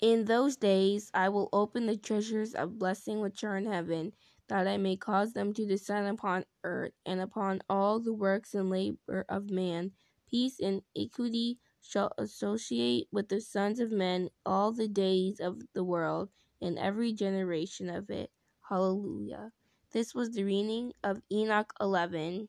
In those days I will open the treasures of blessing which are in heaven, that I may cause them to descend upon earth and upon all the works and labor of man. Peace and equity shall associate with the sons of men all the days of the world, and every generation of it. Hallelujah. This was the reading of Enoch 11.